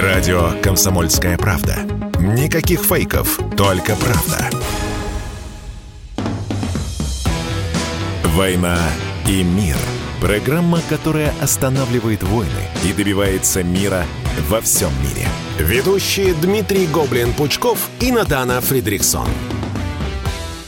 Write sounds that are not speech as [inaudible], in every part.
Радио «Комсомольская правда». Никаких фейков, только правда. «Война и мир». Программа, которая останавливает войны и добивается мира во всем мире. Ведущие Дмитрий Гоблин-Пучков и Натана Фридриксон.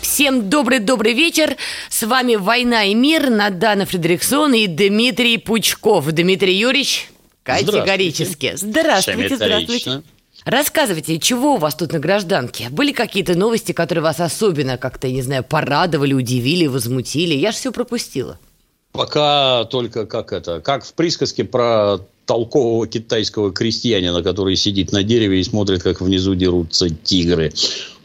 Всем добрый-добрый вечер. С вами «Война и мир» Надана Фредериксон и Дмитрий Пучков. Дмитрий Юрьевич, категорически. Здравствуйте, здравствуйте. Рассказывайте, чего у вас тут на гражданке? Были какие-то новости, которые вас особенно как-то, не знаю, порадовали, удивили, возмутили? Я же все пропустила. Пока только как это, как в присказке про толкового китайского крестьянина, который сидит на дереве и смотрит, как внизу дерутся тигры.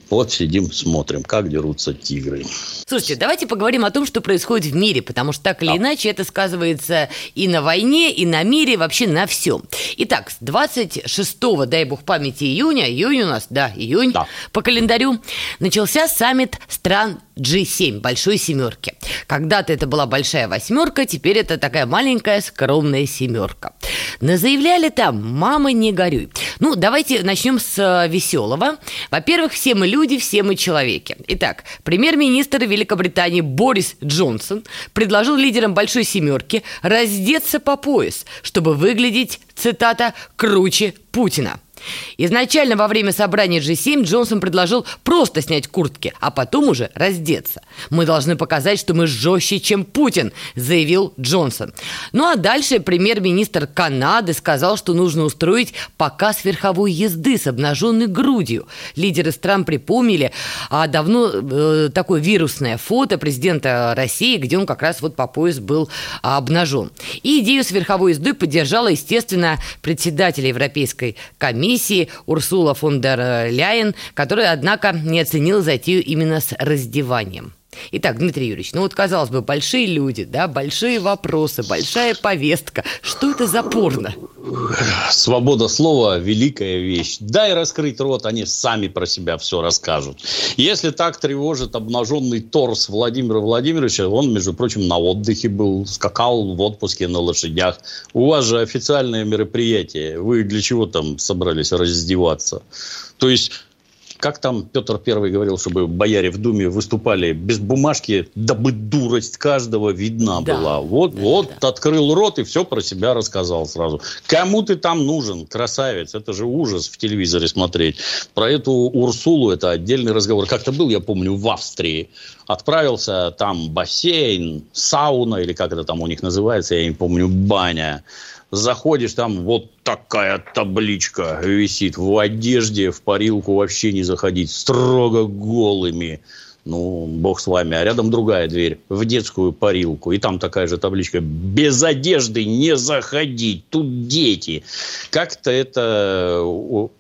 Вот сидим, смотрим, как дерутся тигры. Слушайте, давайте поговорим о том, что происходит в мире, потому что так или иначе это сказывается и на войне, и на мире, вообще на всем. Итак, с 26, дай бог памяти, июня, июнь у нас, да, июнь, да. по календарю, начался саммит стран G7, большой семерки. Когда-то это была большая восьмерка, теперь это такая маленькая скромная семерка. Заявляли там «мама, не горюй». Ну, давайте начнем с э, веселого. Во-первых, все мы люди, все мы человеки. Итак, премьер-министр Великобритании Борис Джонсон предложил лидерам большой семерки раздеться по пояс, чтобы выглядеть, цитата, «круче Путина». Изначально во время собрания G7 Джонсон предложил просто снять куртки, а потом уже раздеться. «Мы должны показать, что мы жестче, чем Путин», – заявил Джонсон. Ну а дальше премьер-министр Канады сказал, что нужно устроить показ верховой езды с обнаженной грудью. Лидеры стран припомнили а давно э, такое вирусное фото президента России, где он как раз вот по пояс был обнажен. И идею с верховой ездой поддержала, естественно, председатель Европейской комиссии комиссии Урсула фон дер Ляйен, которая, однако, не оценила затею именно с раздеванием. Итак, Дмитрий Юрьевич, ну вот, казалось бы, большие люди, да, большие вопросы, большая повестка. Что это за порно? Свобода слова – великая вещь. Дай раскрыть рот, они сами про себя все расскажут. Если так тревожит обнаженный торс Владимира Владимировича, он, между прочим, на отдыхе был, скакал в отпуске на лошадях. У вас же официальное мероприятие. Вы для чего там собрались раздеваться? То есть как там Петр Первый говорил, чтобы бояре в Думе выступали без бумажки, дабы дурость каждого видна да. была. Вот, да, вот да. открыл рот и все про себя рассказал сразу. Кому ты там нужен, красавец? Это же ужас в телевизоре смотреть. Про эту Урсулу это отдельный разговор. Как-то был, я помню, в Австрии. Отправился там бассейн, сауна или как это там у них называется, я не помню, баня заходишь, там вот такая табличка висит в одежде, в парилку вообще не заходить, строго голыми ну, бог с вами. А рядом другая дверь в детскую парилку. И там такая же табличка. Без одежды не заходить. Тут дети. Как-то это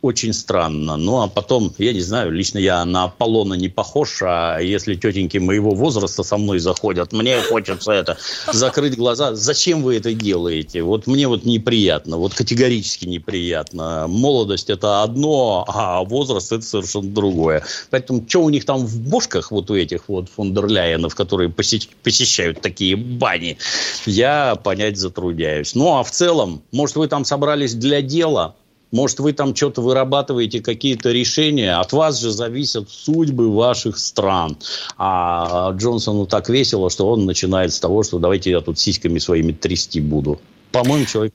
очень странно. Ну, а потом, я не знаю, лично я на Аполлона не похож, а если тетеньки моего возраста со мной заходят, мне хочется это закрыть глаза. Зачем вы это делаете? Вот мне вот неприятно. Вот категорически неприятно. Молодость это одно, а возраст это совершенно другое. Поэтому, что у них там в бошках вот у этих вот фондерляйенов, которые посещают такие бани, я понять затрудняюсь. Ну, а в целом, может, вы там собрались для дела, может, вы там что-то вырабатываете, какие-то решения. От вас же зависят судьбы ваших стран. А Джонсону так весело, что он начинает с того, что давайте я тут сиськами своими трясти буду. По-моему, человек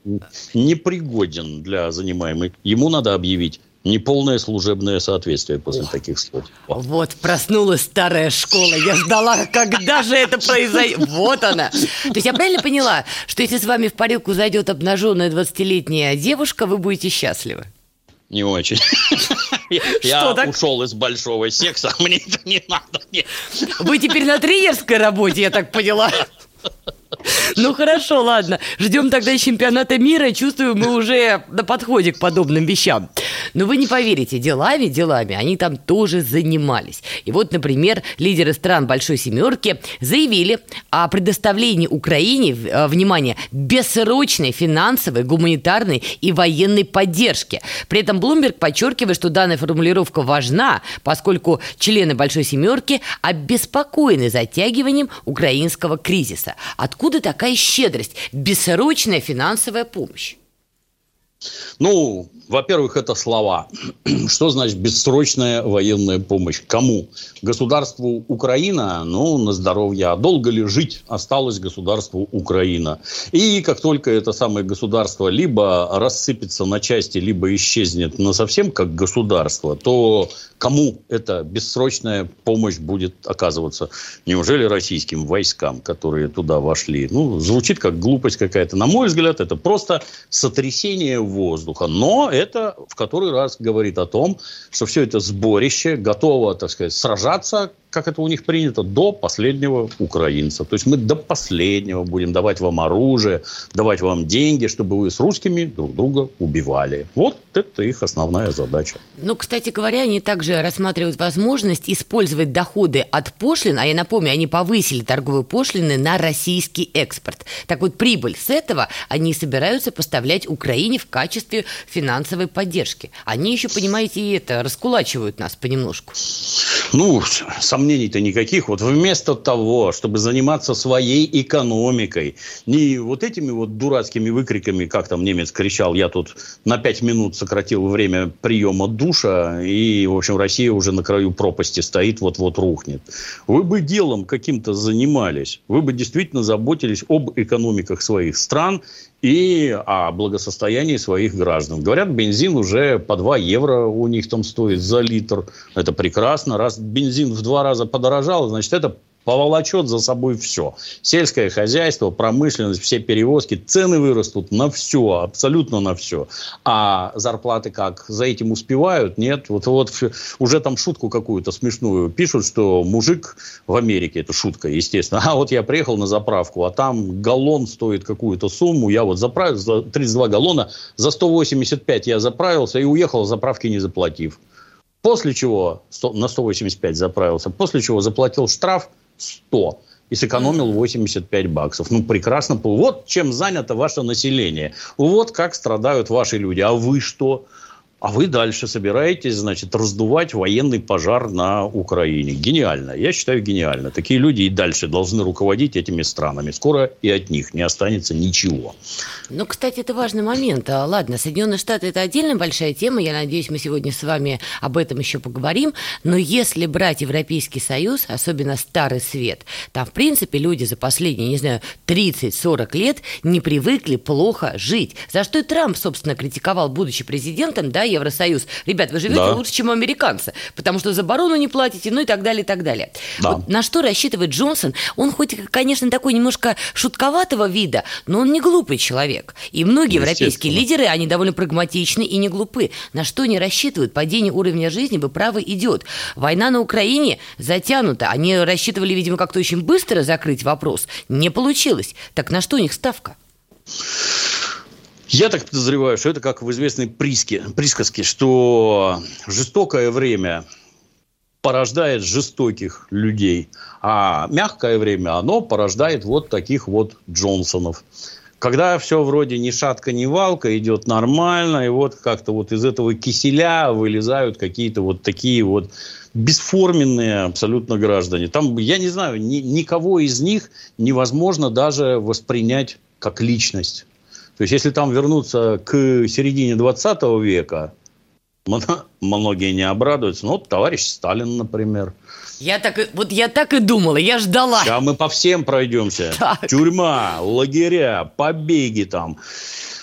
непригоден для занимаемой. Ему надо объявить неполное служебное соответствие после О, таких слов. Вот, проснулась старая школа. Я ждала, когда же это произойдет. Вот она. То есть я правильно поняла, что если с вами в парилку зайдет обнаженная 20-летняя девушка, вы будете счастливы? Не очень. Я ушел из большого секса, а мне это не надо. Вы теперь на тренерской работе, я так поняла. Ну хорошо, ладно. Ждем тогда чемпионата мира. Чувствую, мы уже на подходе к подобным вещам. Но вы не поверите, делами, делами они там тоже занимались. И вот, например, лидеры стран Большой Семерки заявили о предоставлении Украине, э, внимание, бессрочной финансовой, гуманитарной и военной поддержки. При этом Блумберг подчеркивает, что данная формулировка важна, поскольку члены Большой Семерки обеспокоены затягиванием украинского кризиса. Откуда такая щедрость, бессрочная финансовая помощь? Ну, во-первых, это слова. [clears throat] Что значит бессрочная военная помощь? Кому? Государству Украина? Ну, на здоровье. А долго ли жить осталось государству Украина? И как только это самое государство либо рассыпется на части, либо исчезнет на совсем как государство, то кому эта бессрочная помощь будет оказываться? Неужели российским войскам, которые туда вошли? Ну, звучит как глупость какая-то. На мой взгляд, это просто сотрясение воздуха. Но это в который раз говорит о том, что все это сборище готово, так сказать, сражаться как это у них принято, до последнего украинца. То есть мы до последнего будем давать вам оружие, давать вам деньги, чтобы вы с русскими друг друга убивали. Вот это их основная задача. Ну, кстати говоря, они также рассматривают возможность использовать доходы от пошлин, а я напомню, они повысили торговые пошлины на российский экспорт. Так вот, прибыль с этого они собираются поставлять Украине в качестве финансовой поддержки. Они еще, понимаете, и это раскулачивают нас понемножку. Ну, сам сомнений-то никаких. Вот вместо того, чтобы заниматься своей экономикой, не вот этими вот дурацкими выкриками, как там немец кричал, я тут на пять минут сократил время приема душа, и, в общем, Россия уже на краю пропасти стоит, вот-вот рухнет. Вы бы делом каким-то занимались, вы бы действительно заботились об экономиках своих стран и о благосостоянии своих граждан. Говорят, бензин уже по 2 евро у них там стоит за литр. Это прекрасно. Раз бензин в два раза подорожал, значит, это поволочет за собой все. Сельское хозяйство, промышленность, все перевозки, цены вырастут на все, абсолютно на все. А зарплаты как? За этим успевают? Нет. Вот, вот уже там шутку какую-то смешную пишут, что мужик в Америке, это шутка, естественно, [laughs] а вот я приехал на заправку, а там галлон стоит какую-то сумму, я вот заправил за 32 галлона, за 185 я заправился и уехал заправки не заплатив. После чего на 185 заправился, после чего заплатил штраф – 100 и сэкономил 85 баксов. Ну, прекрасно. Вот чем занято ваше население. Вот как страдают ваши люди. А вы что? А вы дальше собираетесь, значит, раздувать военный пожар на Украине. Гениально. Я считаю, гениально. Такие люди и дальше должны руководить этими странами. Скоро и от них не останется ничего. Ну, кстати, это важный момент. А, ладно, Соединенные Штаты – это отдельная большая тема. Я надеюсь, мы сегодня с вами об этом еще поговорим. Но если брать Европейский Союз, особенно Старый Свет, там, в принципе, люди за последние, не знаю, 30-40 лет не привыкли плохо жить. За что и Трамп, собственно, критиковал, будучи президентом, да, Евросоюз. Ребят, вы живете да. лучше, чем американцы, потому что за оборону не платите, ну и так далее, и так далее. Да. Вот на что рассчитывает Джонсон? Он хоть, конечно, такой немножко шутковатого вида, но он не глупый человек. И многие европейские лидеры, они довольно прагматичны и не глупы. На что они рассчитывают? Падение уровня жизни, вы правы, идет. Война на Украине затянута. Они рассчитывали, видимо, как-то очень быстро закрыть вопрос. Не получилось. Так на что у них ставка? Я так подозреваю, что это как в известной приске, присказке, что жестокое время порождает жестоких людей, а мягкое время, оно порождает вот таких вот Джонсонов. Когда все вроде ни шатка, ни валка, идет нормально, и вот как-то вот из этого киселя вылезают какие-то вот такие вот бесформенные абсолютно граждане. Там, я не знаю, ни, никого из них невозможно даже воспринять как личность. То есть, если там вернуться к середине 20 века, многие не обрадуются. Ну, вот товарищ Сталин, например. Я так, вот я так и думала, я ждала. Сейчас мы по всем пройдемся. Так. Тюрьма, лагеря, побеги там,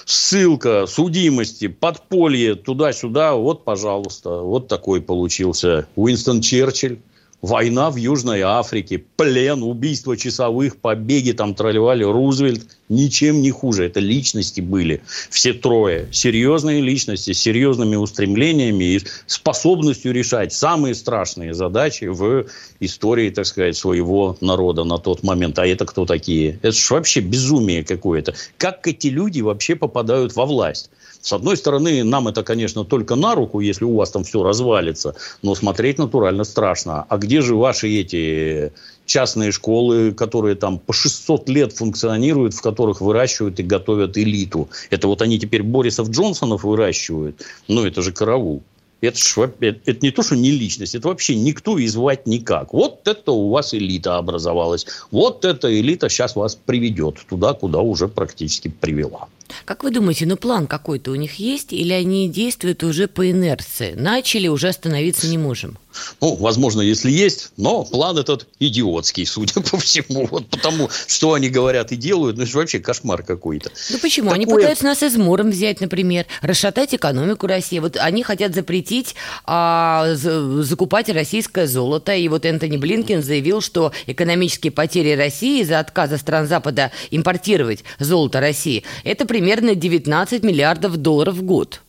ссылка, судимости, подполье, туда-сюда. Вот, пожалуйста, вот такой получился Уинстон Черчилль. Война в Южной Африке, плен, убийство часовых, побеги там тролливали, Рузвельт. Ничем не хуже. Это личности были. Все трое. Серьезные личности с серьезными устремлениями и способностью решать самые страшные задачи в истории, так сказать, своего народа на тот момент. А это кто такие? Это же вообще безумие какое-то. Как эти люди вообще попадают во власть? С одной стороны, нам это, конечно, только на руку, если у вас там все развалится, но смотреть натурально страшно. А где же ваши эти частные школы, которые там по 600 лет функционируют, в которых выращивают и готовят элиту? Это вот они теперь Борисов Джонсонов выращивают? Ну, это же караул. Это, ж, это, это не то, что не личность, это вообще никто и звать никак. Вот это у вас элита образовалась. Вот эта элита сейчас вас приведет туда, куда уже практически привела. Как вы думаете, ну план какой-то у них есть или они действуют уже по инерции? Начали, уже остановиться не можем? Ну, возможно, если есть, но план этот идиотский, судя по всему. Вот потому, что они говорят и делают, ну, это вообще кошмар какой-то. Ну, почему? Такое... Они пытаются нас измором взять, например, расшатать экономику России. Вот они хотят запретить а, закупать российское золото. И вот Энтони Блинкен заявил, что экономические потери России из-за отказа стран Запада импортировать золото России – это примерно 19 миллиардов долларов в год.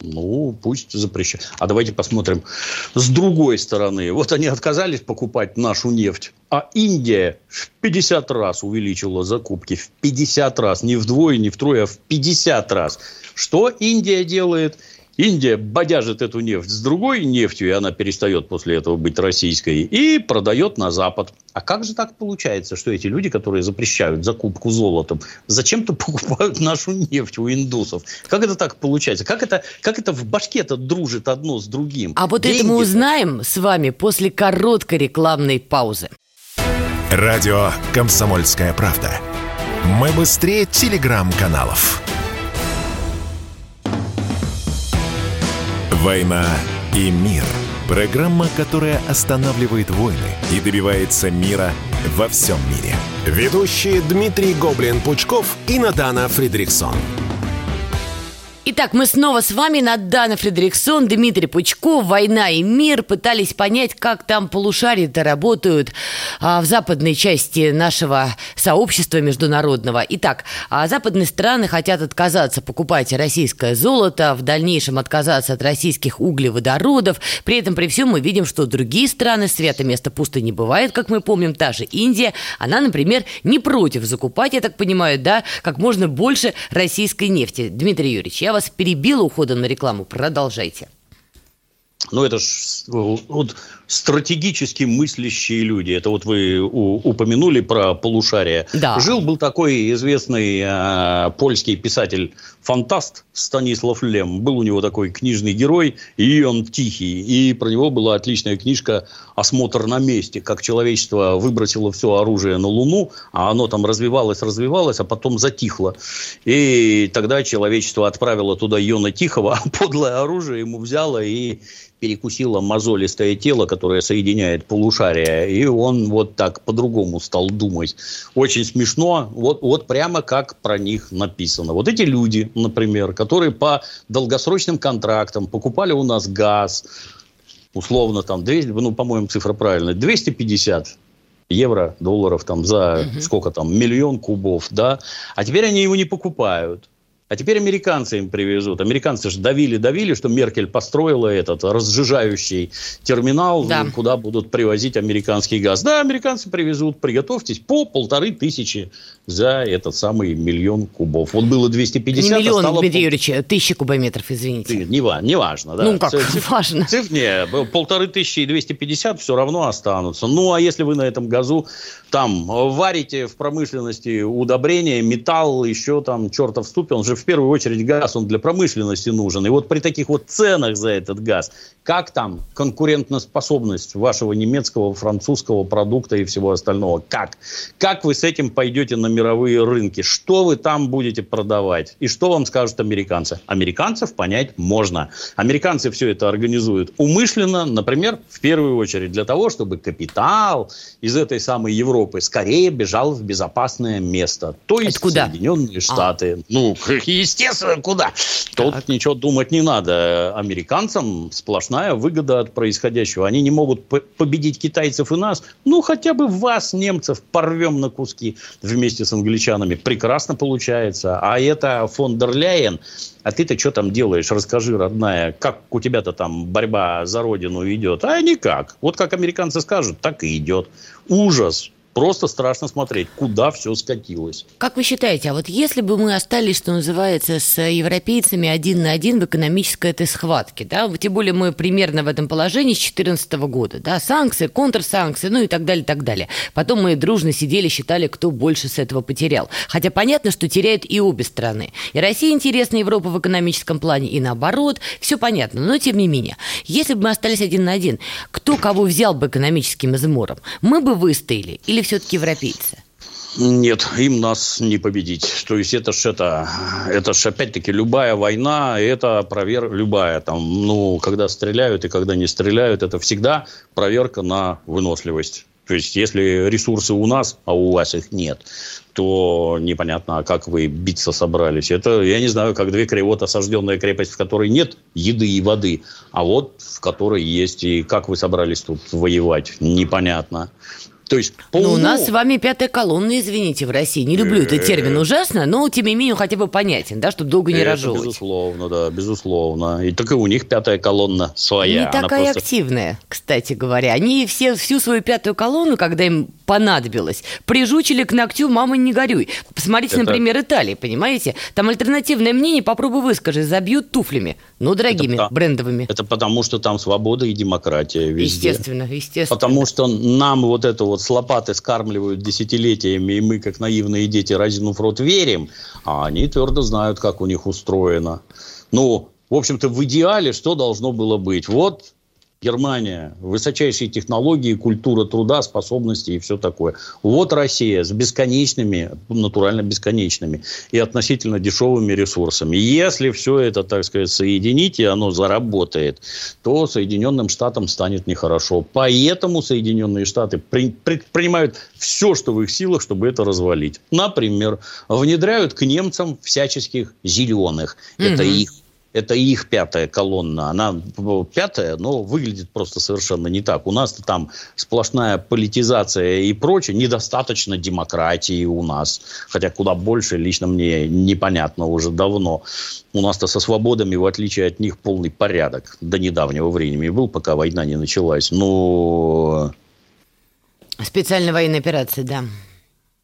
Ну, пусть запрещают. А давайте посмотрим с другой стороны. Вот они отказались покупать нашу нефть, а Индия в 50 раз увеличила закупки. В 50 раз. Не вдвое, не втрое, а в 50 раз. Что Индия делает? Индия бодяжит эту нефть с другой нефтью, и она перестает после этого быть российской, и продает на Запад. А как же так получается, что эти люди, которые запрещают закупку золотом, зачем-то [laughs] покупают нашу нефть у индусов? Как это так получается? Как это, как это в башке-то дружит одно с другим? А вот Деньги это мы узнаем с вами после короткой рекламной паузы. Радио «Комсомольская правда». Мы быстрее телеграм-каналов. «Война и мир». Программа, которая останавливает войны и добивается мира во всем мире. Ведущие Дмитрий Гоблин-Пучков и Натана Фридриксон. Итак, мы снова с вами, Надана Фредериксон, Дмитрий Пучков, «Война и мир». Пытались понять, как там полушария-то работают а, в западной части нашего сообщества международного. Итак, а западные страны хотят отказаться покупать российское золото, в дальнейшем отказаться от российских углеводородов. При этом, при всем, мы видим, что другие страны, свято место пусто не бывает, как мы помним, та же Индия, она, например, не против закупать, я так понимаю, да, как можно больше российской нефти. Дмитрий Юрьевич, я вас вас перебила уходом на рекламу. Продолжайте. Ну, это ж вот, стратегически мыслящие люди. Это вот вы упомянули про полушарие. Да. Жил был такой известный э, польский писатель-фантаст Станислав Лем. Был у него такой книжный герой, и он тихий. И про него была отличная книжка «Осмотр на месте», как человечество выбросило все оружие на Луну, а оно там развивалось, развивалось, а потом затихло. И тогда человечество отправило туда Йона Тихого, а подлое оружие ему взяло и перекусило мозолистое тело, которое соединяет полушария, и он вот так по-другому стал думать. Очень смешно, вот, вот прямо как про них написано. Вот эти люди, например, которые по долгосрочным контрактам покупали у нас газ, условно там 200, ну, по-моему, цифра правильная, 250 евро, долларов там за угу. сколько там, миллион кубов, да, а теперь они его не покупают. А теперь американцы им привезут. Американцы же давили-давили, что Меркель построила этот разжижающий терминал, да. куда будут привозить американский газ. Да, американцы привезут, приготовьтесь, по полторы тысячи за этот самый миллион кубов. Вот было 250, Не миллион, а Дмитрий Юрьевич, тысяча кубометров, извините. Не, не важно, да. Ну, как циф, важно? Циф, не, полторы тысячи и 250 все равно останутся. Ну, а если вы на этом газу там варите в промышленности удобрения, металл, еще там чертов ступе, он же в первую очередь газ, он для промышленности нужен. И вот при таких вот ценах за этот газ, как там конкурентоспособность вашего немецкого, французского продукта и всего остального? Как? Как вы с этим пойдете на мировые рынки? Что вы там будете продавать? И что вам скажут американцы? Американцев понять можно. Американцы все это организуют умышленно, например, в первую очередь для того, чтобы капитал из этой самой Европы скорее бежал в безопасное место. То есть куда? Соединенные а. Штаты. А. Ну, естественно, куда? Тут так. ничего думать не надо. Американцам сплошная выгода от происходящего. Они не могут победить китайцев и нас. Ну, хотя бы вас, немцев, порвем на куски вместе с англичанами. Прекрасно получается. А это фон дер Ляйен. А ты-то что там делаешь? Расскажи, родная, как у тебя-то там борьба за родину идет? А никак. Вот как американцы скажут, так и идет. Ужас просто страшно смотреть, куда все скатилось. Как вы считаете, а вот если бы мы остались, что называется, с европейцами один на один в экономической этой схватке, да, тем более мы примерно в этом положении с 2014 года, да, санкции, контрсанкции, ну и так далее, так далее. Потом мы дружно сидели, считали, кто больше с этого потерял. Хотя понятно, что теряют и обе страны. И Россия интересна Европа в экономическом плане, и наоборот, все понятно. Но тем не менее, если бы мы остались один на один, кто кого взял бы экономическим измором? Мы бы выстояли или все-таки европейцы? Нет, им нас не победить. То есть это ж это, это ж опять-таки любая война, это проверка, любая там, ну, когда стреляют и когда не стреляют, это всегда проверка на выносливость. То есть, если ресурсы у нас, а у вас их нет, то непонятно, а как вы биться собрались. Это, я не знаю, как две кривот осажденная крепость, в которой нет еды и воды, а вот в которой есть. И как вы собрались тут воевать, непонятно. То есть по ну, у нас с вами пятая колонна, извините, в России. Не люблю этот термин ужасно, но тем не менее хотя бы понятен, да, чтобы долго не разжевывать. Безусловно, да, безусловно. И так и у них пятая колонна своя. Не такая просто... активная, кстати говоря. Они все всю свою пятую колонну, когда им понадобилось, прижучили к ногтю «мама, не горюй». Посмотрите, Это... например, Италии, понимаете? Там альтернативное мнение, попробуй выскажи, забьют туфлями. Ну, дорогими, это, брендовыми. Это потому, что там свобода и демократия везде. Естественно, естественно. Потому что нам вот это вот с лопаты скармливают десятилетиями, и мы, как наивные дети, разинув рот, верим, а они твердо знают, как у них устроено. Ну, в общем-то, в идеале что должно было быть? Вот Германия, высочайшие технологии, культура труда, способности и все такое. Вот Россия с бесконечными, натурально бесконечными и относительно дешевыми ресурсами. Если все это, так сказать, соединить, и оно заработает, то Соединенным Штатам станет нехорошо. Поэтому Соединенные Штаты предпринимают все, что в их силах, чтобы это развалить. Например, внедряют к немцам всяческих зеленых. Угу. Это их это их пятая колонна. Она пятая, но выглядит просто совершенно не так. У нас там сплошная политизация и прочее. Недостаточно демократии у нас. Хотя куда больше, лично мне непонятно уже давно. У нас-то со свободами, в отличие от них, полный порядок. До недавнего времени был, пока война не началась. Но... Специальная военная операция, да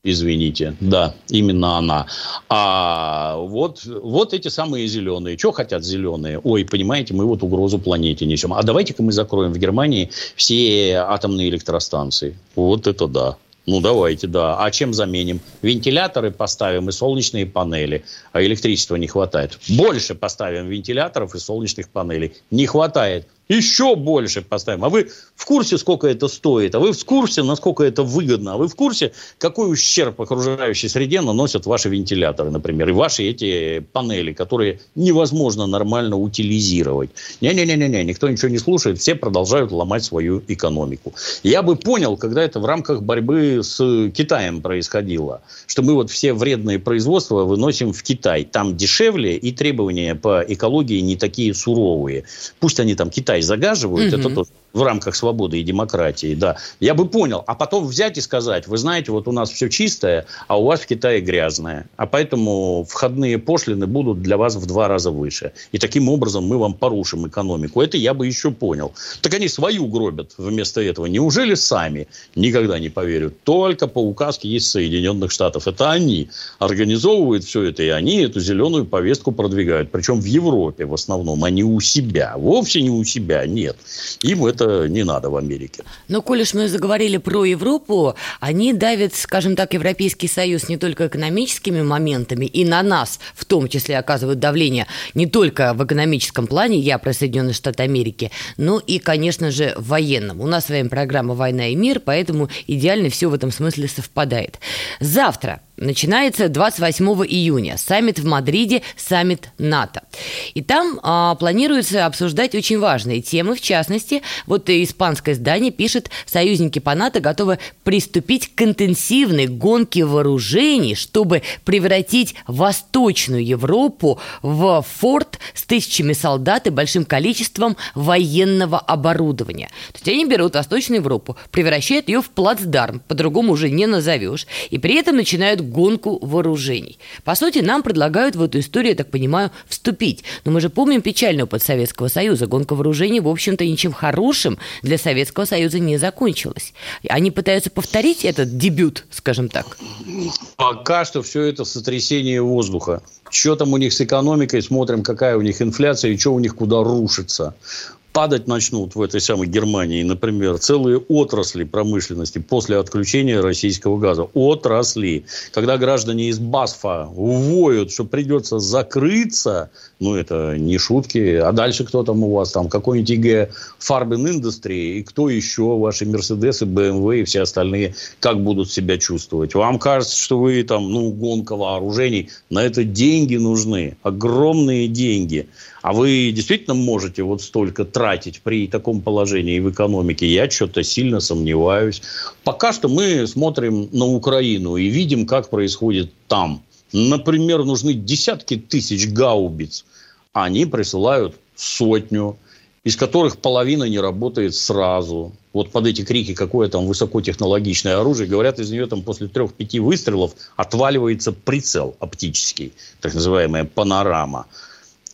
извините. Да, именно она. А вот, вот эти самые зеленые. Что хотят зеленые? Ой, понимаете, мы вот угрозу планете несем. А давайте-ка мы закроем в Германии все атомные электростанции. Вот это да. Ну, давайте, да. А чем заменим? Вентиляторы поставим и солнечные панели. А электричества не хватает. Больше поставим вентиляторов и солнечных панелей. Не хватает еще больше поставим. А вы в курсе, сколько это стоит? А вы в курсе, насколько это выгодно? А вы в курсе, какой ущерб окружающей среде наносят ваши вентиляторы, например, и ваши эти панели, которые невозможно нормально утилизировать? Не-не-не-не, никто ничего не слушает, все продолжают ломать свою экономику. Я бы понял, когда это в рамках борьбы с Китаем происходило, что мы вот все вредные производства выносим в Китай. Там дешевле и требования по экологии не такие суровые. Пусть они там Китай Китай загаживают, угу. это тоже в рамках свободы и демократии, да, я бы понял. А потом взять и сказать, вы знаете, вот у нас все чистое, а у вас в Китае грязное. А поэтому входные пошлины будут для вас в два раза выше. И таким образом мы вам порушим экономику. Это я бы еще понял. Так они свою гробят вместо этого. Неужели сами? Никогда не поверю. Только по указке есть Соединенных Штатов. Это они организовывают все это, и они эту зеленую повестку продвигают. Причем в Европе в основном, а не у себя. Вовсе не у себя, нет. Им это это не надо в Америке. Но, коль уж мы заговорили про Европу, они давят, скажем так, Европейский Союз не только экономическими моментами, и на нас в том числе оказывают давление не только в экономическом плане, я про Соединенные Штаты Америки, но и, конечно же, в военном. У нас с вами программа «Война и мир», поэтому идеально все в этом смысле совпадает. Завтра начинается 28 июня. Саммит в Мадриде, саммит НАТО. И там а, планируется обсуждать очень важные темы. В частности, вот испанское издание пишет, союзники по НАТО готовы приступить к интенсивной гонке вооружений, чтобы превратить Восточную Европу в форт с тысячами солдат и большим количеством военного оборудования. То есть они берут Восточную Европу, превращают ее в плацдарм, по-другому уже не назовешь, и при этом начинают гонку вооружений. По сути, нам предлагают в эту историю, я так понимаю, вступить. Но мы же помним печальный опыт Советского Союза. Гонка вооружений, в общем-то, ничем хорошим для Советского Союза не закончилась. Они пытаются повторить этот дебют, скажем так. Пока что все это сотрясение воздуха. Что там у них с экономикой, смотрим, какая у них инфляция и что у них куда рушится. Падать начнут в этой самой Германии, например, целые отрасли промышленности после отключения российского газа. Отрасли. Когда граждане из БАСФа увоют, что придется закрыться, ну, это не шутки. А дальше кто там у вас там? Какой-нибудь ИГ Фарбин Индустрии? И кто еще? Ваши Мерседесы, БМВ и все остальные как будут себя чувствовать? Вам кажется, что вы там, ну, гонка вооружений. На это деньги нужны. Огромные деньги. А вы действительно можете вот столько тратить при таком положении в экономике? Я что-то сильно сомневаюсь. Пока что мы смотрим на Украину и видим, как происходит там. Например, нужны десятки тысяч гаубиц. Они присылают сотню, из которых половина не работает сразу. Вот под эти крики, какое там высокотехнологичное оружие, говорят, из нее там после трех-пяти выстрелов отваливается прицел оптический, так называемая панорама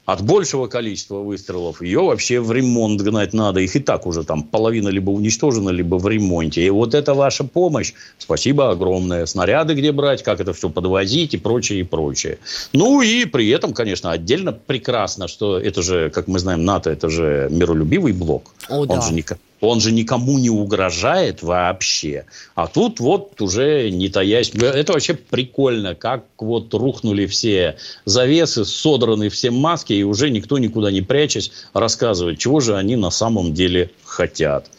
от большего количества выстрелов ее вообще в ремонт гнать надо. Их и так уже там половина либо уничтожена, либо в ремонте. И вот это ваша помощь. Спасибо огромное. Снаряды где брать, как это все подвозить и прочее, и прочее. Ну и при этом, конечно, отдельно прекрасно, что это же, как мы знаем, НАТО, это же миролюбивый блок. О, да. Он же никак он же никому не угрожает вообще. А тут вот уже не таясь... Это вообще прикольно, как вот рухнули все завесы, содраны все маски, и уже никто никуда не прячась рассказывает, чего же они на самом деле хотят.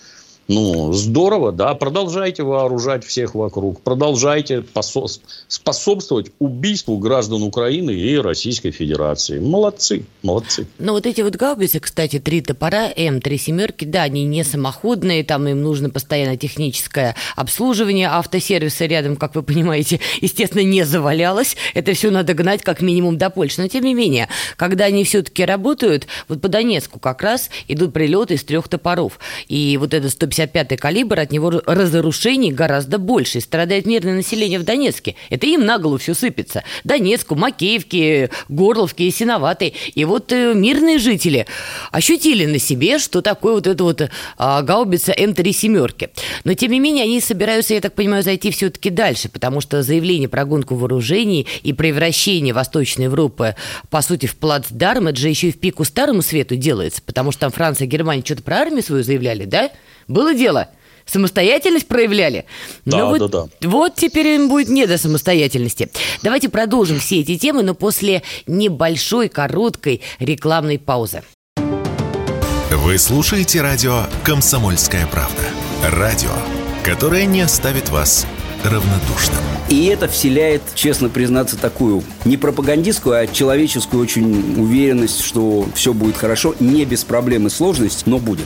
Ну, здорово, да, продолжайте вооружать всех вокруг, продолжайте способствовать убийству граждан Украины и Российской Федерации. Молодцы, молодцы. Ну, вот эти вот гаубицы, кстати, три топора, М3 семерки, да, они не самоходные, там им нужно постоянно техническое обслуживание, автосервиса рядом, как вы понимаете, [laughs] естественно, не завалялось, это все надо гнать как минимум до Польши, но тем не менее, когда они все-таки работают, вот по Донецку как раз идут прилеты из трех топоров, и вот это 150 155-й калибр, от него разрушений гораздо больше. Страдает мирное население в Донецке. Это им на голову все сыпется. Донецку, Макеевке, Горловке и. И вот э, мирные жители ощутили на себе, что такое вот это вот а, гаубица М3 семерки. Но, тем не менее, они собираются, я так понимаю, зайти все-таки дальше, потому что заявление про гонку вооружений и превращение Восточной Европы, по сути, в плацдарм, это же еще и в пику Старому Свету делается, потому что там Франция Германия что-то про армию свою заявляли, да? Было дело? Самостоятельность проявляли? Да, ну, вот, да, да. Вот теперь им будет не до самостоятельности. Давайте продолжим все эти темы, но после небольшой, короткой рекламной паузы. Вы слушаете радио «Комсомольская правда». Радио, которое не оставит вас равнодушным. И это вселяет, честно признаться, такую не пропагандистскую, а человеческую очень уверенность, что все будет хорошо, не без проблем и сложностей, но будет.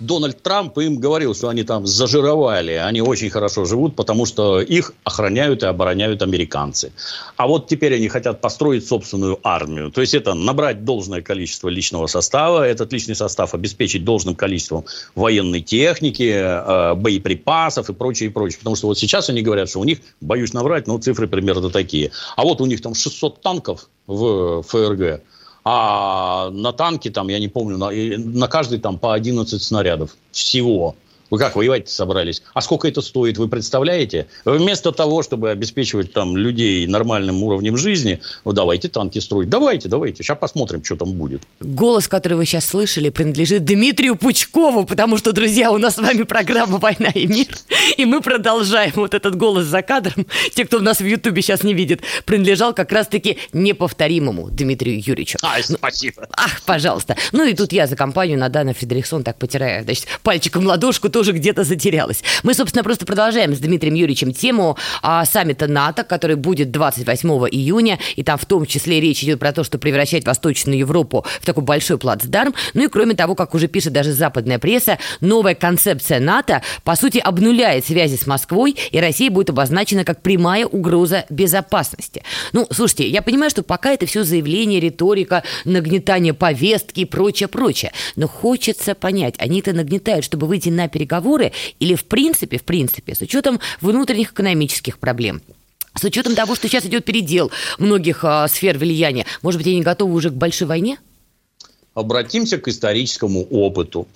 Дональд Трамп им говорил, что они там зажировали, они очень хорошо живут, потому что их охраняют и обороняют американцы. А вот теперь они хотят построить собственную армию. То есть это набрать должное количество личного состава, этот личный состав обеспечить должным количеством военной техники, э, боеприпасов и прочее, и прочее. Потому что вот сейчас они говорят, что у них, боюсь наврать, но цифры примерно такие. А вот у них там 600 танков в ФРГ, а на танке там, я не помню, на, на каждый там по 11 снарядов всего. Вы как воевать собрались? А сколько это стоит, вы представляете? Вместо того, чтобы обеспечивать там людей нормальным уровнем жизни, ну давайте танки строить. Давайте, давайте. Сейчас посмотрим, что там будет. Голос, который вы сейчас слышали, принадлежит Дмитрию Пучкову, потому что, друзья, у нас с вами программа «Война и мир», и мы продолжаем. Вот этот голос за кадром, те, кто нас в Ютубе сейчас не видит, принадлежал как раз-таки неповторимому Дмитрию Юрьевичу. А, спасибо. Ах, пожалуйста. Ну и тут я за компанию Надана Фредериксон так потираю, значит, пальчиком ладошку тоже где-то затерялась. Мы, собственно, просто продолжаем с Дмитрием Юрьевичем тему а, саммита НАТО, который будет 28 июня, и там в том числе речь идет про то, что превращать Восточную Европу в такой большой плацдарм. Ну и кроме того, как уже пишет даже западная пресса, новая концепция НАТО, по сути, обнуляет связи с Москвой, и Россия будет обозначена как прямая угроза безопасности. Ну, слушайте, я понимаю, что пока это все заявление, риторика, нагнетание повестки и прочее, прочее. Но хочется понять, они это нагнетают, чтобы выйти на переговоры переговоры или в принципе, в принципе, с учетом внутренних экономических проблем? С учетом того, что сейчас идет передел многих а, сфер влияния, может быть, они готовы уже к большой войне? Обратимся к историческому опыту.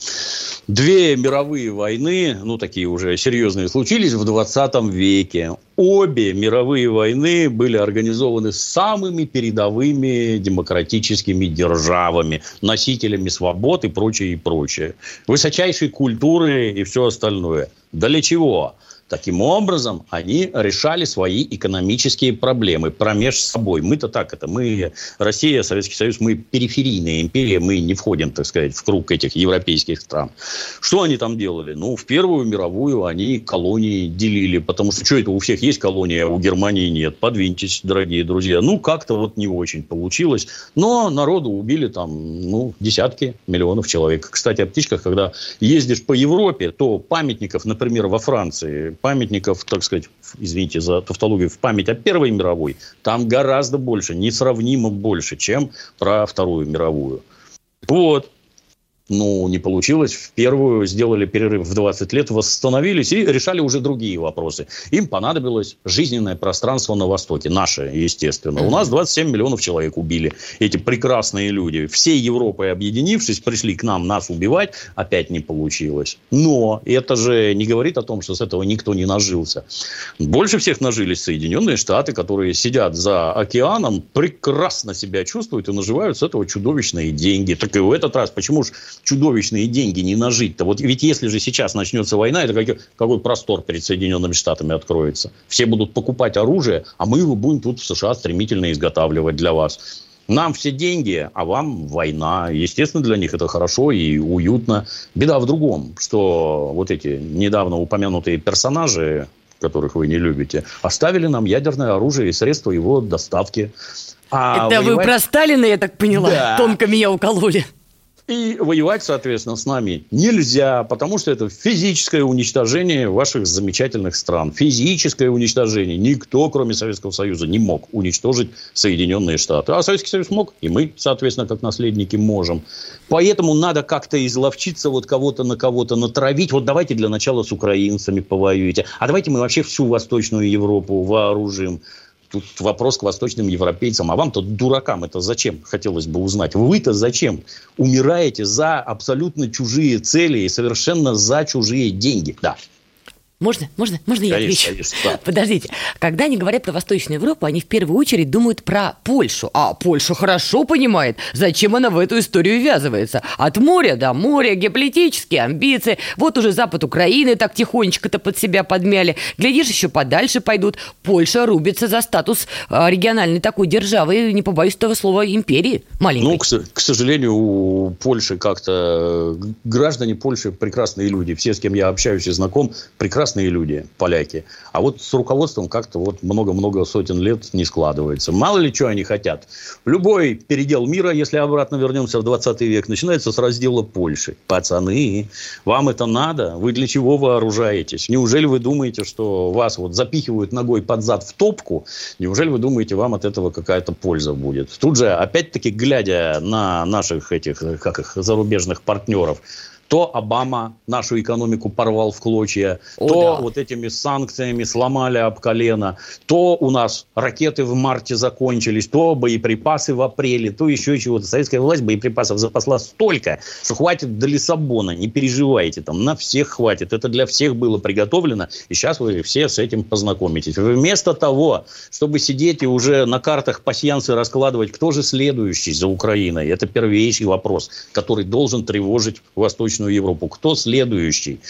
Две мировые войны, ну, такие уже серьезные, случились в 20 веке. Обе мировые войны были организованы самыми передовыми демократическими державами, носителями свобод и прочее, и прочее. Высочайшей культуры и все остальное. Для чего? Таким образом, они решали свои экономические проблемы промеж собой. Мы-то так это, мы, Россия, Советский Союз, мы периферийная империя, мы не входим, так сказать, в круг этих европейских стран. Что они там делали? Ну, в Первую мировую они колонии делили, потому что что это, у всех есть колония, а у Германии нет. Подвиньтесь, дорогие друзья. Ну, как-то вот не очень получилось. Но народу убили там, ну, десятки миллионов человек. Кстати, о птичках, когда ездишь по Европе, то памятников, например, во Франции, памятников, так сказать, извините за тавтологию, в память о Первой мировой, там гораздо больше, несравнимо больше, чем про Вторую мировую. Вот ну, не получилось. В первую сделали перерыв в 20 лет, восстановились и решали уже другие вопросы. Им понадобилось жизненное пространство на Востоке. Наше, естественно. У нас 27 миллионов человек убили. Эти прекрасные люди. Всей Европой объединившись, пришли к нам нас убивать. Опять не получилось. Но это же не говорит о том, что с этого никто не нажился. Больше всех нажились Соединенные Штаты, которые сидят за океаном, прекрасно себя чувствуют и наживают с этого чудовищные деньги. Так и в этот раз, почему же чудовищные деньги не нажить-то? Вот ведь если же сейчас начнется война, это какой, какой простор перед Соединенными Штатами откроется? Все будут покупать оружие, а мы его будем тут в США стремительно изготавливать для вас. Нам все деньги, а вам война. Естественно, для них это хорошо и уютно. Беда в другом, что вот эти недавно упомянутые персонажи, которых вы не любите, оставили нам ядерное оружие и средства его доставки. А это воевать... вы про Сталина, я так поняла, да. тонко меня укололи. И воевать, соответственно, с нами нельзя, потому что это физическое уничтожение ваших замечательных стран. Физическое уничтожение. Никто, кроме Советского Союза, не мог уничтожить Соединенные Штаты. А Советский Союз мог, и мы, соответственно, как наследники, можем. Поэтому надо как-то изловчиться, вот кого-то на кого-то натравить. Вот давайте для начала с украинцами повоюете. А давайте мы вообще всю Восточную Европу вооружим. Тут вопрос к восточным европейцам. А вам-то, дуракам, это зачем, хотелось бы узнать? Вы-то зачем умираете за абсолютно чужие цели и совершенно за чужие деньги? Да. Можно, можно, можно я конечно, отвечу? Конечно, да. [laughs] Подождите. Когда они говорят про Восточную Европу, они в первую очередь думают про Польшу. А Польша хорошо понимает, зачем она в эту историю ввязывается. От моря до моря, геополитические амбиции. Вот уже запад Украины так тихонечко-то под себя подмяли. Глядишь, еще подальше пойдут. Польша рубится за статус а, региональной такой державы, не побоюсь этого слова, империи маленькой. Ну, к, к сожалению, у Польши как-то... Граждане Польши прекрасные люди. Все, с кем я общаюсь и знаком, прекрасные прекрасные люди, поляки. А вот с руководством как-то вот много-много сотен лет не складывается. Мало ли что они хотят. Любой передел мира, если обратно вернемся в 20 век, начинается с раздела Польши. Пацаны, вам это надо? Вы для чего вооружаетесь? Неужели вы думаете, что вас вот запихивают ногой под зад в топку? Неужели вы думаете, вам от этого какая-то польза будет? Тут же, опять-таки, глядя на наших этих, как их, зарубежных партнеров, то Обама нашу экономику порвал в клочья, О, то да. вот этими санкциями сломали об колено, то у нас ракеты в марте закончились, то боеприпасы в апреле, то еще чего-то. Советская власть боеприпасов запасла столько, что хватит до Лиссабона, не переживайте, там на всех хватит. Это для всех было приготовлено, и сейчас вы все с этим познакомитесь. Вместо того, чтобы сидеть и уже на картах пасьянцы раскладывать, кто же следующий за Украиной, это первейший вопрос, который должен тревожить Восточную Восточную Европу. Кто следующий?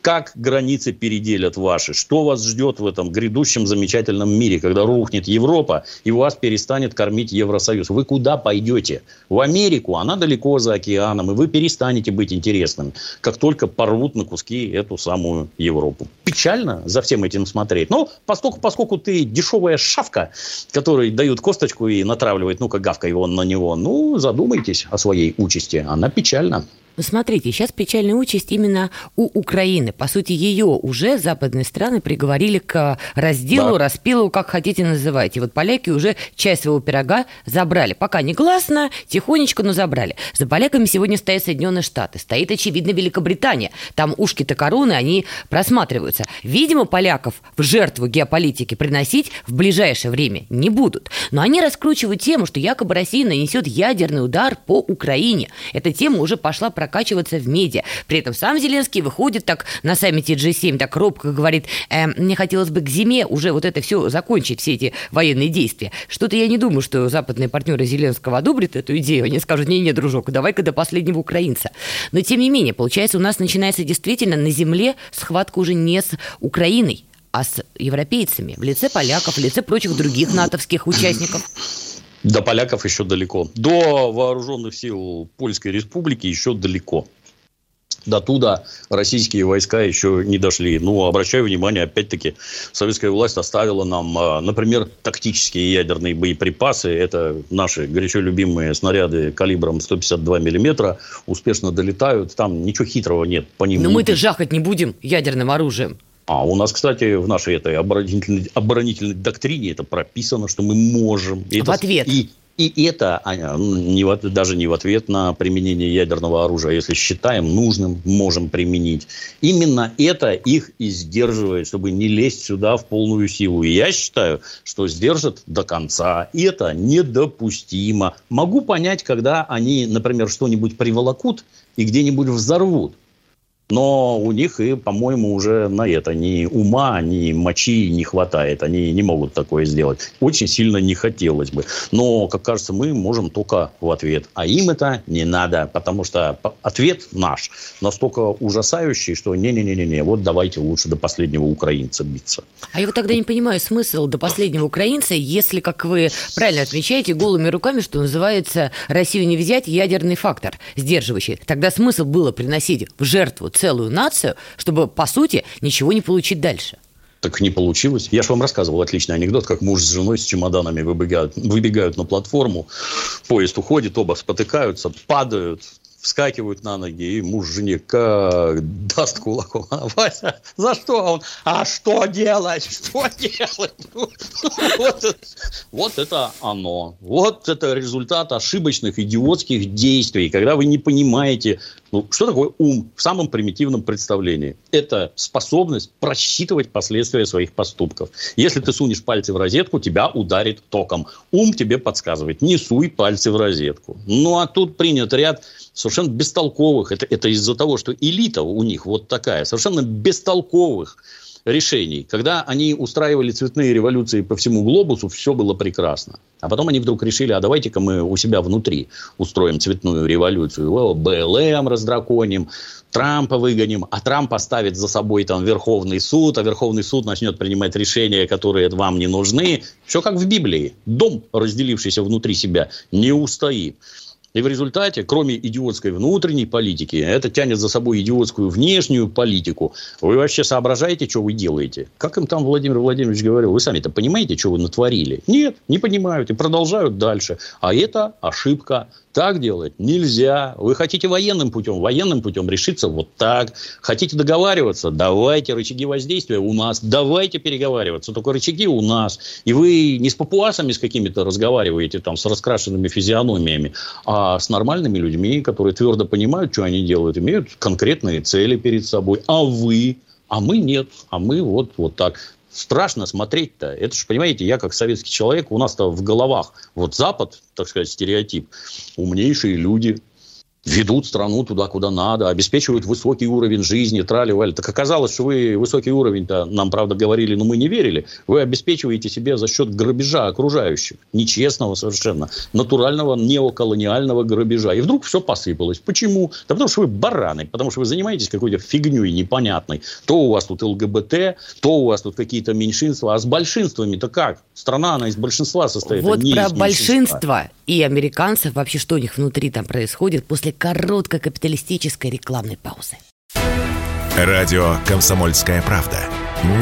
Как границы переделят ваши? Что вас ждет в этом грядущем замечательном мире, когда рухнет Европа и вас перестанет кормить Евросоюз? Вы куда пойдете? В Америку, она далеко за океаном, и вы перестанете быть интересным, как только порвут на куски эту самую Европу. Печально за всем этим смотреть. Но поскольку, поскольку ты дешевая шавка, которой дают косточку и натравливает, ну-ка, гавка его на него, ну, задумайтесь о своей участи. Она печальна. Ну, смотрите, сейчас печальная участь именно у Украины. По сути, ее уже западные страны приговорили к разделу, да. распилу, как хотите называть. И вот поляки уже часть своего пирога забрали. Пока не гласно, тихонечко, но забрали. За поляками сегодня стоят Соединенные Штаты. Стоит, очевидно, Великобритания. Там ушки-то короны, они просматриваются. Видимо, поляков в жертву геополитики приносить в ближайшее время не будут. Но они раскручивают тему, что якобы Россия нанесет ядерный удар по Украине. Эта тема уже пошла про прокачиваться в медиа. При этом сам Зеленский выходит так на саммите G7, так робко говорит, э, мне хотелось бы к зиме уже вот это все закончить, все эти военные действия. Что-то я не думаю, что западные партнеры Зеленского одобрят эту идею. Они скажут, не-не, дружок, давай-ка до последнего украинца. Но тем не менее, получается, у нас начинается действительно на земле схватка уже не с Украиной, а с европейцами в лице поляков, в лице прочих других натовских участников. До поляков еще далеко. До вооруженных сил Польской Республики еще далеко. До туда российские войска еще не дошли. Ну, обращаю внимание, опять-таки, советская власть оставила нам, а, например, тактические ядерные боеприпасы. Это наши горячо любимые снаряды калибром 152 миллиметра. Успешно долетают. Там ничего хитрого нет. По ним Но мы-то жахать не будем ядерным оружием. А у нас, кстати, в нашей этой оборонительной, оборонительной доктрине это прописано, что мы можем. И в это, ответ. И, и это а, не в, даже не в ответ на применение ядерного оружия. Если считаем нужным, можем применить. Именно это их и сдерживает, чтобы не лезть сюда в полную силу. И я считаю, что сдержат до конца. И это недопустимо. Могу понять, когда они, например, что-нибудь приволокут и где-нибудь взорвут. Но у них и, по-моему, уже на это ни ума, ни мочи не хватает. Они не могут такое сделать. Очень сильно не хотелось бы. Но, как кажется, мы можем только в ответ. А им это не надо, потому что ответ наш настолько ужасающий, что не-не-не-не, вот давайте лучше до последнего украинца биться. А я вот тогда не понимаю смысл до последнего украинца, если, как вы правильно отмечаете, голыми руками, что называется, Россию не взять, ядерный фактор сдерживающий. Тогда смысл было приносить в жертву целую нацию, чтобы, по сути, ничего не получить дальше. Так не получилось. Я же вам рассказывал отличный анекдот, как муж с женой с чемоданами выбегают, выбегают на платформу, поезд уходит, оба спотыкаются, падают, вскакивают на ноги, и муж жене как даст кулаком. А Вася, за что он? А что делать? Что делать? Это, вот это оно. Вот это результат ошибочных, идиотских действий, когда вы не понимаете, ну, что такое ум в самом примитивном представлении? Это способность просчитывать последствия своих поступков. Если ты сунешь пальцы в розетку, тебя ударит током. Ум тебе подсказывает, не суй пальцы в розетку. Ну, а тут принят ряд совершенно бестолковых, это, это из-за того, что элита у них вот такая, совершенно бестолковых решений. Когда они устраивали цветные революции по всему глобусу, все было прекрасно. А потом они вдруг решили, а давайте-ка мы у себя внутри устроим цветную революцию. О, БЛМ раздраконим, Трампа выгоним, а Трамп оставит за собой там Верховный суд, а Верховный суд начнет принимать решения, которые вам не нужны. Все как в Библии. Дом, разделившийся внутри себя, не устоит. И в результате, кроме идиотской внутренней политики, это тянет за собой идиотскую внешнюю политику. Вы вообще соображаете, что вы делаете? Как им там Владимир Владимирович говорил? Вы сами-то понимаете, что вы натворили? Нет, не понимают и продолжают дальше. А это ошибка. Так делать нельзя. Вы хотите военным путем? Военным путем решиться вот так. Хотите договариваться? Давайте рычаги воздействия у нас. Давайте переговариваться. Только рычаги у нас. И вы не с папуасами с какими-то разговариваете, там, с раскрашенными физиономиями, а с нормальными людьми, которые твердо понимают, что они делают, имеют конкретные цели перед собой. А вы? А мы нет. А мы вот, вот так страшно смотреть-то. Это же, понимаете, я как советский человек, у нас-то в головах вот Запад, так сказать, стереотип, умнейшие люди, ведут страну туда, куда надо, обеспечивают высокий уровень жизни, трали-вали. Так оказалось, что вы высокий уровень-то, нам, правда, говорили, но мы не верили. Вы обеспечиваете себе за счет грабежа окружающих. Нечестного совершенно. Натурального неоколониального грабежа. И вдруг все посыпалось. Почему? Да потому что вы бараны. Потому что вы занимаетесь какой-то фигней непонятной. То у вас тут ЛГБТ, то у вас тут какие-то меньшинства. А с большинствами-то как? Страна, она из большинства состоит. Вот про большинство и американцев, вообще что у них внутри там происходит после короткой капиталистической рекламной паузы. Радио «Комсомольская правда».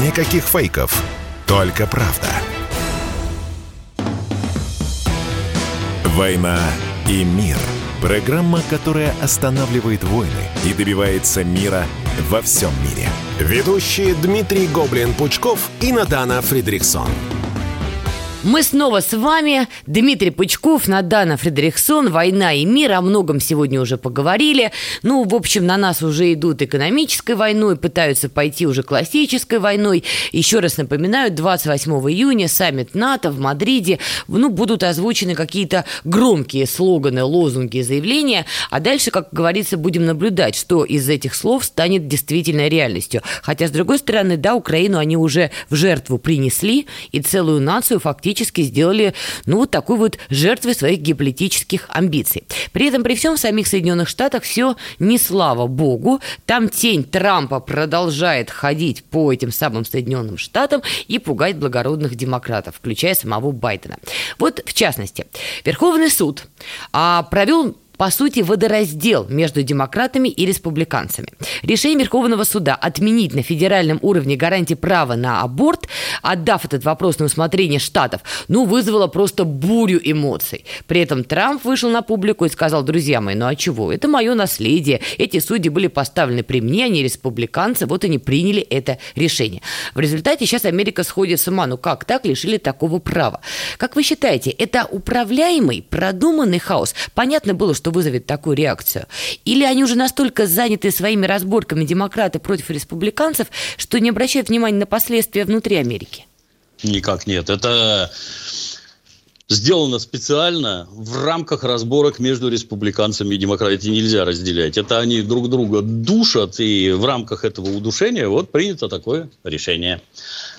Никаких фейков, только правда. «Война и мир» – Программа, которая останавливает войны и добивается мира во всем мире. Ведущие Дмитрий Гоблин-Пучков и Надана Фридрихсон. Мы снова с вами. Дмитрий Пучков, Надана Фредериксон. «Война и мир». О многом сегодня уже поговорили. Ну, в общем, на нас уже идут экономической войной, пытаются пойти уже классической войной. Еще раз напоминаю, 28 июня саммит НАТО в Мадриде. Ну, будут озвучены какие-то громкие слоганы, лозунги, заявления. А дальше, как говорится, будем наблюдать, что из этих слов станет действительно реальностью. Хотя, с другой стороны, да, Украину они уже в жертву принесли, и целую нацию фактически фактически сделали, ну, вот такой вот жертвой своих геополитических амбиций. При этом, при всем, в самих Соединенных Штатах все не слава богу. Там тень Трампа продолжает ходить по этим самым Соединенным Штатам и пугать благородных демократов, включая самого Байдена. Вот, в частности, Верховный суд а, провел по сути, водораздел между демократами и республиканцами. Решение Верховного суда отменить на федеральном уровне гарантии права на аборт, отдав этот вопрос на усмотрение штатов, ну, вызвало просто бурю эмоций. При этом Трамп вышел на публику и сказал, друзья мои, ну а чего? Это мое наследие. Эти судьи были поставлены при мне, они республиканцы, вот они приняли это решение. В результате сейчас Америка сходит с ума. Ну как так лишили такого права? Как вы считаете, это управляемый, продуманный хаос? Понятно было, что вызовет такую реакцию? Или они уже настолько заняты своими разборками демократы против республиканцев, что не обращают внимания на последствия внутри Америки? Никак нет. Это сделано специально в рамках разборок между республиканцами и демократами. Это нельзя разделять. Это они друг друга душат, и в рамках этого удушения вот принято такое решение.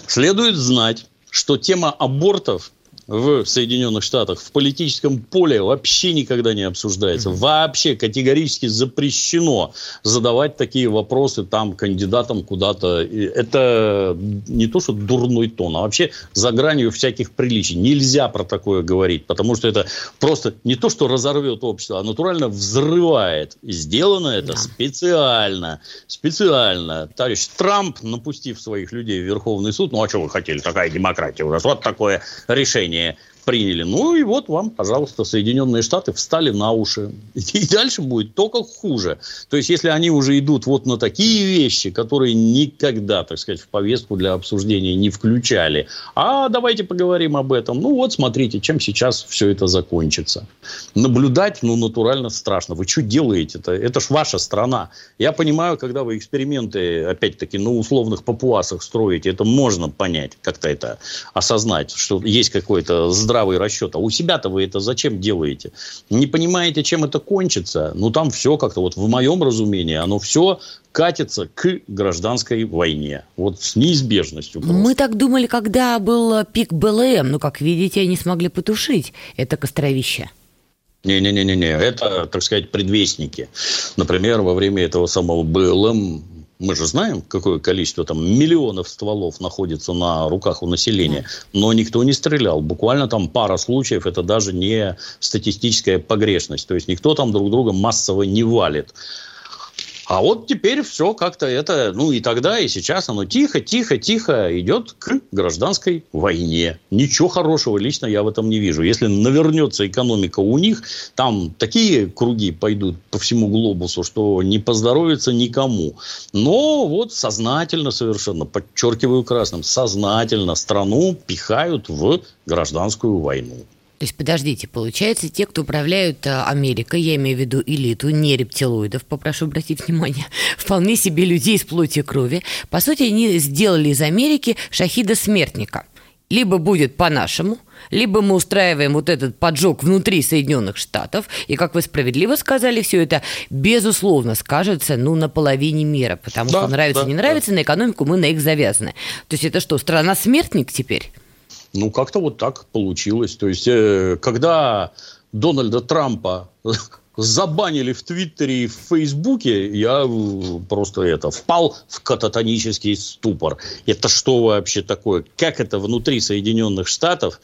Следует знать, что тема абортов в Соединенных Штатах в политическом поле вообще никогда не обсуждается. Вообще категорически запрещено задавать такие вопросы там кандидатам куда-то. Это не то, что дурной тон, а вообще за гранью всяких приличий. Нельзя про такое говорить, потому что это просто не то, что разорвет общество, а натурально взрывает. И сделано это да. специально. Специально. Товарищ Трамп, напустив своих людей в Верховный суд, ну а что вы хотели, такая демократия у нас, вот такое решение решение приняли. Ну и вот вам, пожалуйста, Соединенные Штаты встали на уши. [laughs] И дальше будет только хуже. То есть, если они уже идут вот на такие вещи, которые никогда, так сказать, в повестку для обсуждения не включали, а давайте поговорим об этом. Ну вот, смотрите, чем сейчас все это закончится. Наблюдать, ну, натурально страшно. Вы что делаете-то? Это ж ваша страна. Я понимаю, когда вы эксперименты, опять-таки, на условных папуасах строите, это можно понять, как-то это осознать, что есть какой-то здравый здравый расчет. А у себя-то вы это зачем делаете? Не понимаете, чем это кончится? Ну, там все как-то, вот в моем разумении, оно все катится к гражданской войне. Вот с неизбежностью. Просто. Мы так думали, когда был пик БЛМ. Но, как видите, они смогли потушить это костровище. Не-не-не-не, это, так сказать, предвестники. Например, во время этого самого БЛМ мы же знаем, какое количество там миллионов стволов находится на руках у населения, но никто не стрелял. Буквально там пара случаев, это даже не статистическая погрешность. То есть никто там друг друга массово не валит. А вот теперь все как-то это, ну и тогда, и сейчас оно тихо, тихо, тихо идет к гражданской войне. Ничего хорошего лично я в этом не вижу. Если навернется экономика у них, там такие круги пойдут по всему глобусу, что не поздоровится никому. Но вот сознательно совершенно, подчеркиваю красным, сознательно страну пихают в гражданскую войну. То есть, подождите, получается, те, кто управляют э, Америкой, я имею в виду элиту, не рептилоидов, попрошу обратить внимание, [laughs] вполне себе людей из плоти и крови, по сути, они сделали из Америки шахида-смертника. Либо будет по-нашему, либо мы устраиваем вот этот поджог внутри Соединенных Штатов, и, как вы справедливо сказали, все это, безусловно, скажется, ну, на половине мира, потому да, что нравится, да, не нравится, да. на экономику мы на их завязаны. То есть это что, страна-смертник теперь? Ну, как-то вот так получилось. То есть, э, когда Дональда Трампа [laughs] забанили в Твиттере и в Фейсбуке, я просто это впал в кататонический ступор. Это что вообще такое? Как это внутри Соединенных Штатов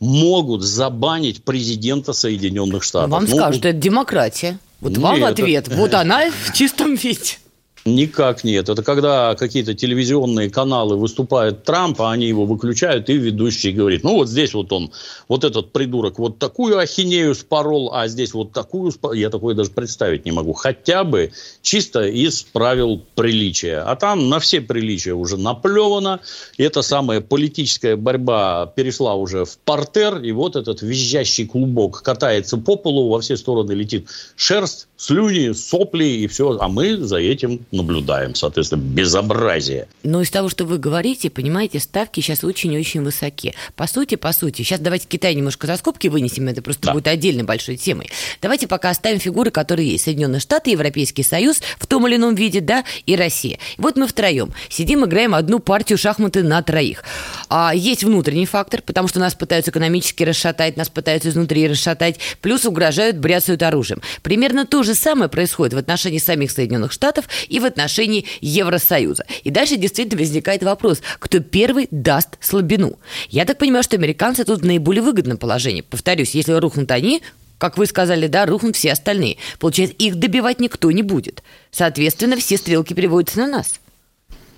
могут забанить президента Соединенных Штатов? Вам ну, скажут, это демократия. Вот нет, вам ответ. Это... Вот она в чистом виде. Никак нет. Это когда какие-то телевизионные каналы выступают Трампа, они его выключают, и ведущий говорит, ну вот здесь вот он, вот этот придурок, вот такую ахинею спорол, а здесь вот такую. Я такое даже представить не могу. Хотя бы чисто из правил приличия. А там на все приличия уже наплевано. И эта самая политическая борьба перешла уже в портер, и вот этот визжащий клубок катается по полу, во все стороны летит шерсть, слюни, сопли и все. А мы за этим наблюдаем, соответственно, безобразие. Но из того, что вы говорите, понимаете, ставки сейчас очень-очень высоки. По сути, по сути, сейчас давайте Китай немножко за скобки вынесем, это просто да. будет отдельной большой темой. Давайте пока оставим фигуры, которые есть. Соединенные Штаты, Европейский Союз в том или ином виде, да, и Россия. Вот мы втроем сидим, играем одну партию шахматы на троих. А есть внутренний фактор, потому что нас пытаются экономически расшатать, нас пытаются изнутри расшатать, плюс угрожают, бряцают оружием. Примерно то же самое происходит в отношении самих Соединенных Штатов и в отношении Евросоюза. И дальше действительно возникает вопрос, кто первый даст слабину. Я так понимаю, что американцы тут в наиболее выгодном положении. Повторюсь, если рухнут они, как вы сказали, да, рухнут все остальные. Получается, их добивать никто не будет. Соответственно, все стрелки переводятся на нас.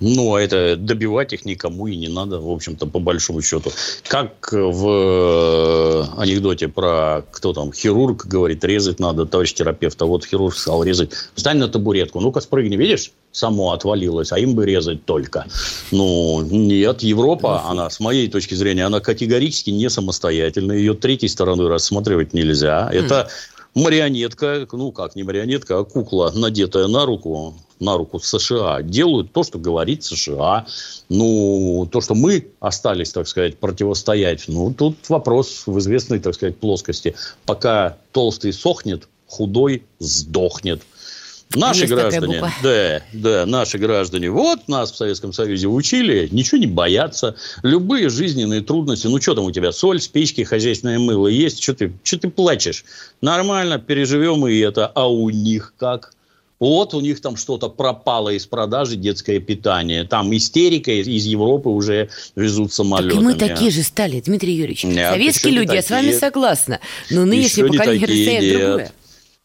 Ну, а это добивать их никому и не надо, в общем-то, по большому счету. Как в э, анекдоте про, кто там, хирург говорит, резать надо, товарищ терапевт, а вот хирург сказал резать. Встань на табуретку, ну-ка спрыгни, видишь? само отвалилось, а им бы резать только. Ну, нет, Европа, она, с моей точки зрения, она категорически не самостоятельна. Ее третьей стороной рассматривать нельзя. Это марионетка, ну как, не марионетка, а кукла, надетая на руку, на руку США, делают то, что говорит США. Ну, то, что мы остались, так сказать, противостоять, ну, тут вопрос в известной, так сказать, плоскости. Пока толстый сохнет, худой сдохнет. Наши Есть граждане, да, да, наши граждане, вот нас в Советском Союзе учили, ничего не бояться, любые жизненные трудности, ну что там у тебя, соль, спички, хозяйственное мыло есть, что ты, что ты плачешь? Нормально, переживем и это, а у них как? Вот у них там что-то пропало из продажи детское питание. Там истерика из, Европы уже везут самолетами. Так и мы такие же стали, Дмитрий Юрьевич. Нет, Советские люди, такие. я с вами согласна. Но нынешнее поколение расстояние другое.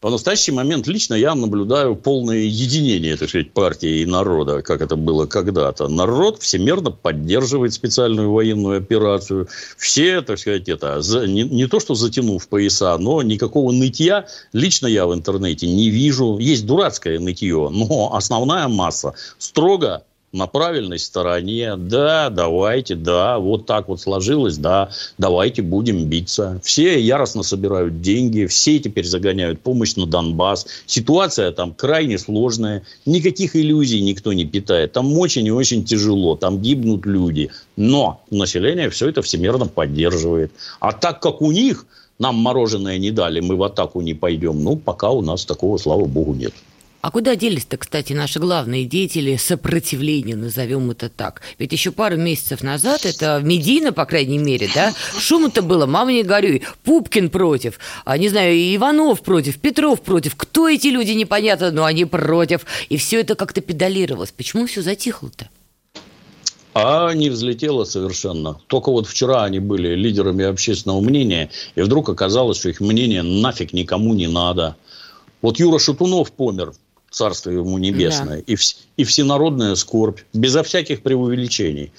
В настоящий момент лично я наблюдаю полное единение, так сказать, партии и народа, как это было когда-то. Народ всемерно поддерживает специальную военную операцию. Все, так сказать, это не, не то, что затянув пояса, но никакого нытья лично я в интернете не вижу. Есть дурацкое нытье, но основная масса строго на правильной стороне, да, давайте, да, вот так вот сложилось, да, давайте будем биться. Все яростно собирают деньги, все теперь загоняют помощь на Донбасс. Ситуация там крайне сложная, никаких иллюзий никто не питает. Там очень и очень тяжело, там гибнут люди. Но население все это всемирно поддерживает. А так как у них нам мороженое не дали, мы в атаку не пойдем, ну, пока у нас такого, слава богу, нет. А куда делись-то, кстати, наши главные деятели сопротивления, назовем это так? Ведь еще пару месяцев назад, это медийно, по крайней мере, да, шума-то было, мама не горюй, Пупкин против, а не знаю, Иванов против, Петров против, кто эти люди, непонятно, но они против, и все это как-то педалировалось. Почему все затихло-то? А не взлетело совершенно. Только вот вчера они были лидерами общественного мнения, и вдруг оказалось, что их мнение нафиг никому не надо. Вот Юра Шатунов помер царство ему небесное, да. и, вс- и всенародная скорбь, безо всяких преувеличений.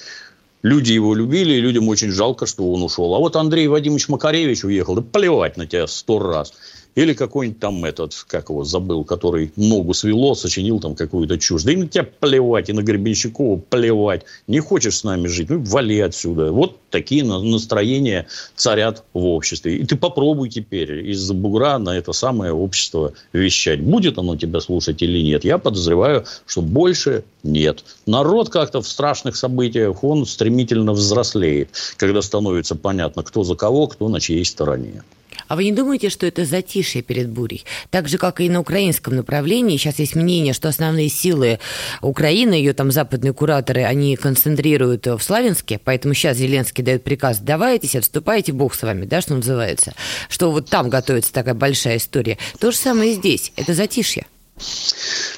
Люди его любили, и людям очень жалко, что он ушел. А вот Андрей Вадимович Макаревич уехал, да плевать на тебя сто раз. Или какой-нибудь там этот, как его забыл, который ногу свело, сочинил там какую-то чушь. Да и на тебя плевать, и на Гребенщикова плевать. Не хочешь с нами жить, ну вали отсюда. Вот такие настроения царят в обществе. И ты попробуй теперь из-за бугра на это самое общество вещать. Будет оно тебя слушать или нет. Я подозреваю, что больше нет. Народ как-то в страшных событиях, он стремительно взрослеет, когда становится понятно, кто за кого, кто на чьей стороне. А вы не думаете, что это затишье перед бурей? Так же, как и на украинском направлении, сейчас есть мнение, что основные силы Украины, ее там западные кураторы, они концентрируют в Славянске, поэтому сейчас Зеленский дает приказ, давайтесь, отступайте, бог с вами, да, что называется, что вот там готовится такая большая история. То же самое и здесь, это затишье.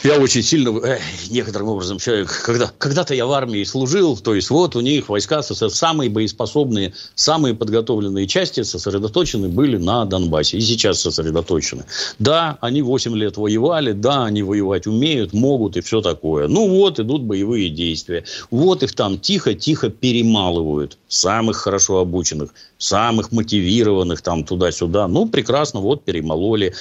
Я очень сильно, э, некоторым образом, человек, когда, когда-то я в армии служил, то есть вот у них войска самые боеспособные, самые подготовленные части сосредоточены были на Донбассе. И сейчас сосредоточены. Да, они 8 лет воевали, да, они воевать умеют, могут и все такое. Ну вот, идут боевые действия. Вот их там тихо-тихо перемалывают. Самых хорошо обученных, самых мотивированных там туда-сюда. Ну, прекрасно, вот перемололи.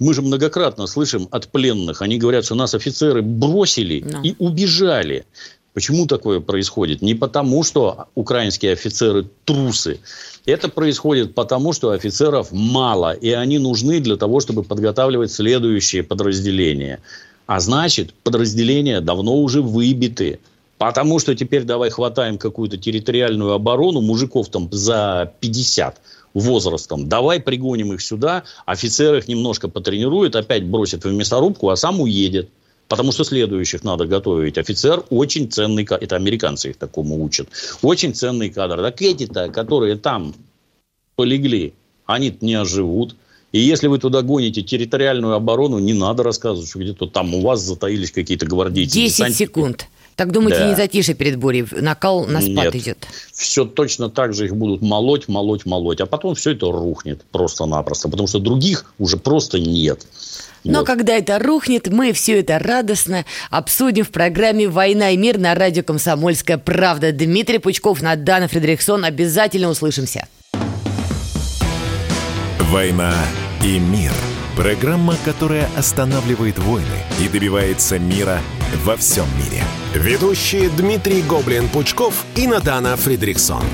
Мы же многократно слышим от пленных, они говорят, что нас офицеры бросили no. и убежали. Почему такое происходит? Не потому, что украинские офицеры трусы. Это происходит потому, что офицеров мало, и они нужны для того, чтобы подготавливать следующие подразделения. А значит, подразделения давно уже выбиты. Потому что теперь давай хватаем какую-то территориальную оборону, мужиков там за 50 возрастом. Давай пригоним их сюда, офицер их немножко потренирует, опять бросит в мясорубку, а сам уедет. Потому что следующих надо готовить. Офицер очень ценный кадр. Это американцы их такому учат. Очень ценный кадр. Так эти-то, которые там полегли, они не оживут. И если вы туда гоните территориальную оборону, не надо рассказывать, что где-то там у вас затаились какие-то гвардейцы. 10 десантники. секунд. Так думаете, да. не затише перед бурей, накал на спад Нет. идет? Все точно так же их будут молоть, молоть, молоть. А потом все это рухнет просто-напросто, потому что других уже просто нет. Но вот. когда это рухнет, мы все это радостно обсудим в программе «Война и мир» на радио «Комсомольская правда». Дмитрий Пучков, Надана Фредериксон. Обязательно услышимся. «Война и мир» – программа, которая останавливает войны и добивается мира во всем мире. Ведущие Дмитрий Гоблин-Пучков и Надана Фридриксон.